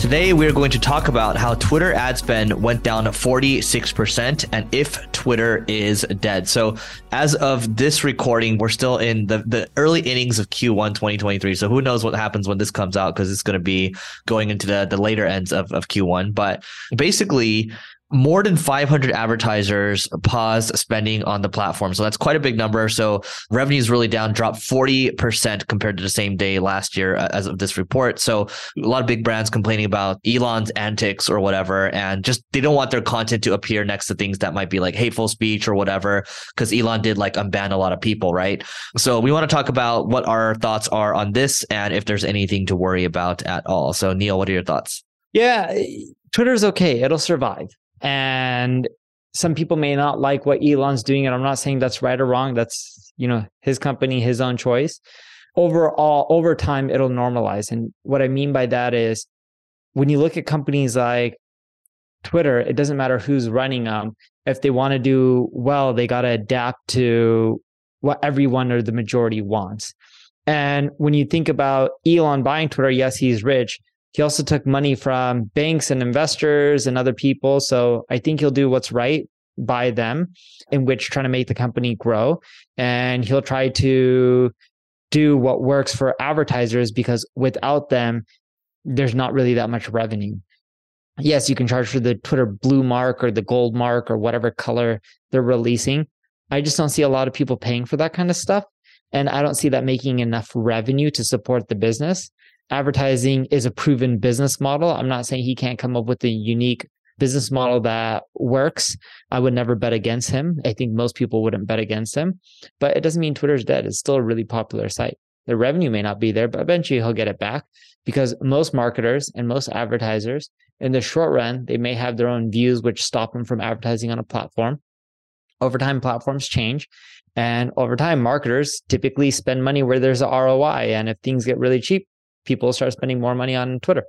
Today, we're going to talk about how Twitter ad spend went down 46% and if Twitter is dead. So, as of this recording, we're still in the, the early innings of Q1 2023. So, who knows what happens when this comes out because it's going to be going into the, the later ends of, of Q1. But basically, more than 500 advertisers paused spending on the platform. So that's quite a big number. So revenue is really down, dropped 40% compared to the same day last year uh, as of this report. So a lot of big brands complaining about Elon's antics or whatever. And just they don't want their content to appear next to things that might be like hateful speech or whatever, because Elon did like unban a lot of people, right? So we want to talk about what our thoughts are on this and if there's anything to worry about at all. So Neil, what are your thoughts? Yeah, Twitter's okay. It'll survive. And some people may not like what Elon's doing. And I'm not saying that's right or wrong. That's, you know, his company, his own choice. Overall, over time, it'll normalize. And what I mean by that is when you look at companies like Twitter, it doesn't matter who's running them. If they want to do well, they got to adapt to what everyone or the majority wants. And when you think about Elon buying Twitter, yes, he's rich, he also took money from banks and investors and other people. So I think he'll do what's right by them, in which trying to make the company grow. And he'll try to do what works for advertisers because without them, there's not really that much revenue. Yes, you can charge for the Twitter blue mark or the gold mark or whatever color they're releasing. I just don't see a lot of people paying for that kind of stuff. And I don't see that making enough revenue to support the business advertising is a proven business model. I'm not saying he can't come up with a unique business model that works. I would never bet against him. I think most people wouldn't bet against him, but it doesn't mean Twitter's dead. It's still a really popular site. The revenue may not be there, but eventually he'll get it back because most marketers and most advertisers in the short run, they may have their own views, which stop them from advertising on a platform. Over time, platforms change. And over time, marketers typically spend money where there's a ROI. And if things get really cheap, people start spending more money on Twitter.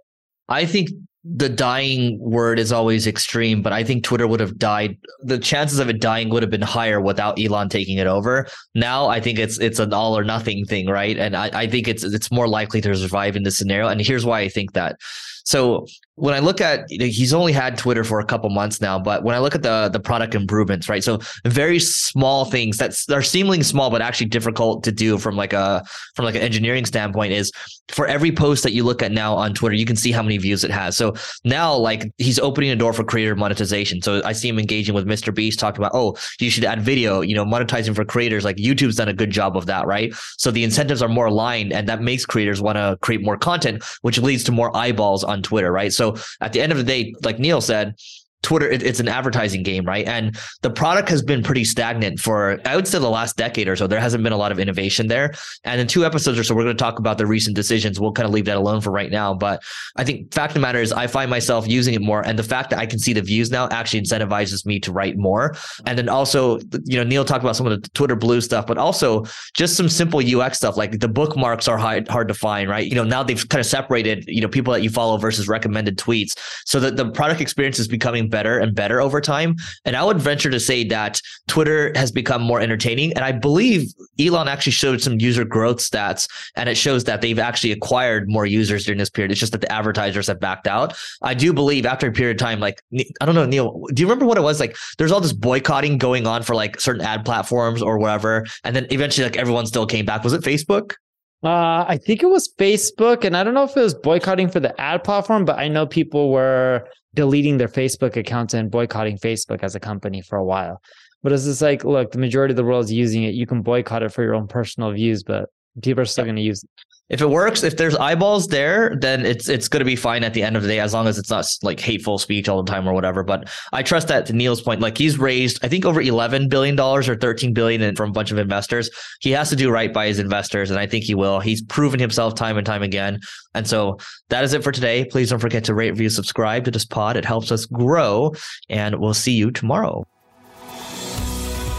I think the dying word is always extreme, but I think Twitter would have died. The chances of it dying would have been higher without Elon taking it over. Now I think it's it's an all or nothing thing, right? And I, I think it's it's more likely to survive in this scenario. And here's why I think that. So when I look at you know, he's only had Twitter for a couple months now, but when I look at the the product improvements, right? So very small things that are seemingly small but actually difficult to do from like a from like an engineering standpoint is for every post that you look at now on Twitter, you can see how many views it has. So now like he's opening a door for creator monetization. So I see him engaging with Mr. Beast talking about, oh, you should add video, you know, monetizing for creators. Like YouTube's done a good job of that, right? So the incentives are more aligned and that makes creators want to create more content, which leads to more eyeballs on Twitter, right? So at the end of the day, like Neil said, Twitter, it, it's an advertising game, right? And the product has been pretty stagnant for, I would say, the last decade or so. There hasn't been a lot of innovation there. And in two episodes or so, we're going to talk about the recent decisions. We'll kind of leave that alone for right now. But I think fact of the matter is, I find myself using it more. And the fact that I can see the views now actually incentivizes me to write more. And then also, you know, Neil talked about some of the Twitter blue stuff, but also just some simple UX stuff like the bookmarks are hard, hard to find, right? You know, now they've kind of separated, you know, people that you follow versus recommended tweets. So that the product experience is becoming better and better over time. And I would venture to say that Twitter has become more entertaining. And I believe Elon actually showed some user growth stats, and it shows that they've actually acquired more users during this period. It's just that the advertisers have backed out. I do believe after a period of time, like, I don't know, Neil, do you remember what it was? Like, there's all this boycotting going on for like certain ad platforms or whatever. And then eventually, like, everyone still came back. Was it Facebook? Uh, I think it was Facebook, and I don't know if it was boycotting for the ad platform, but I know people were deleting their Facebook accounts and boycotting Facebook as a company for a while. But it's just like, look, the majority of the world is using it. You can boycott it for your own personal views, but people are still going to use it if it works, if there's eyeballs there, then it's it's going to be fine at the end of the day, as long as it's not like hateful speech all the time or whatever. But I trust that to Neil's point, like he's raised, I think over eleven billion dollars or thirteen billion from a bunch of investors. He has to do right by his investors, and I think he will. He's proven himself time and time again. And so that is it for today. Please don't forget to rate, review, subscribe to this pod. It helps us grow, and we'll see you tomorrow.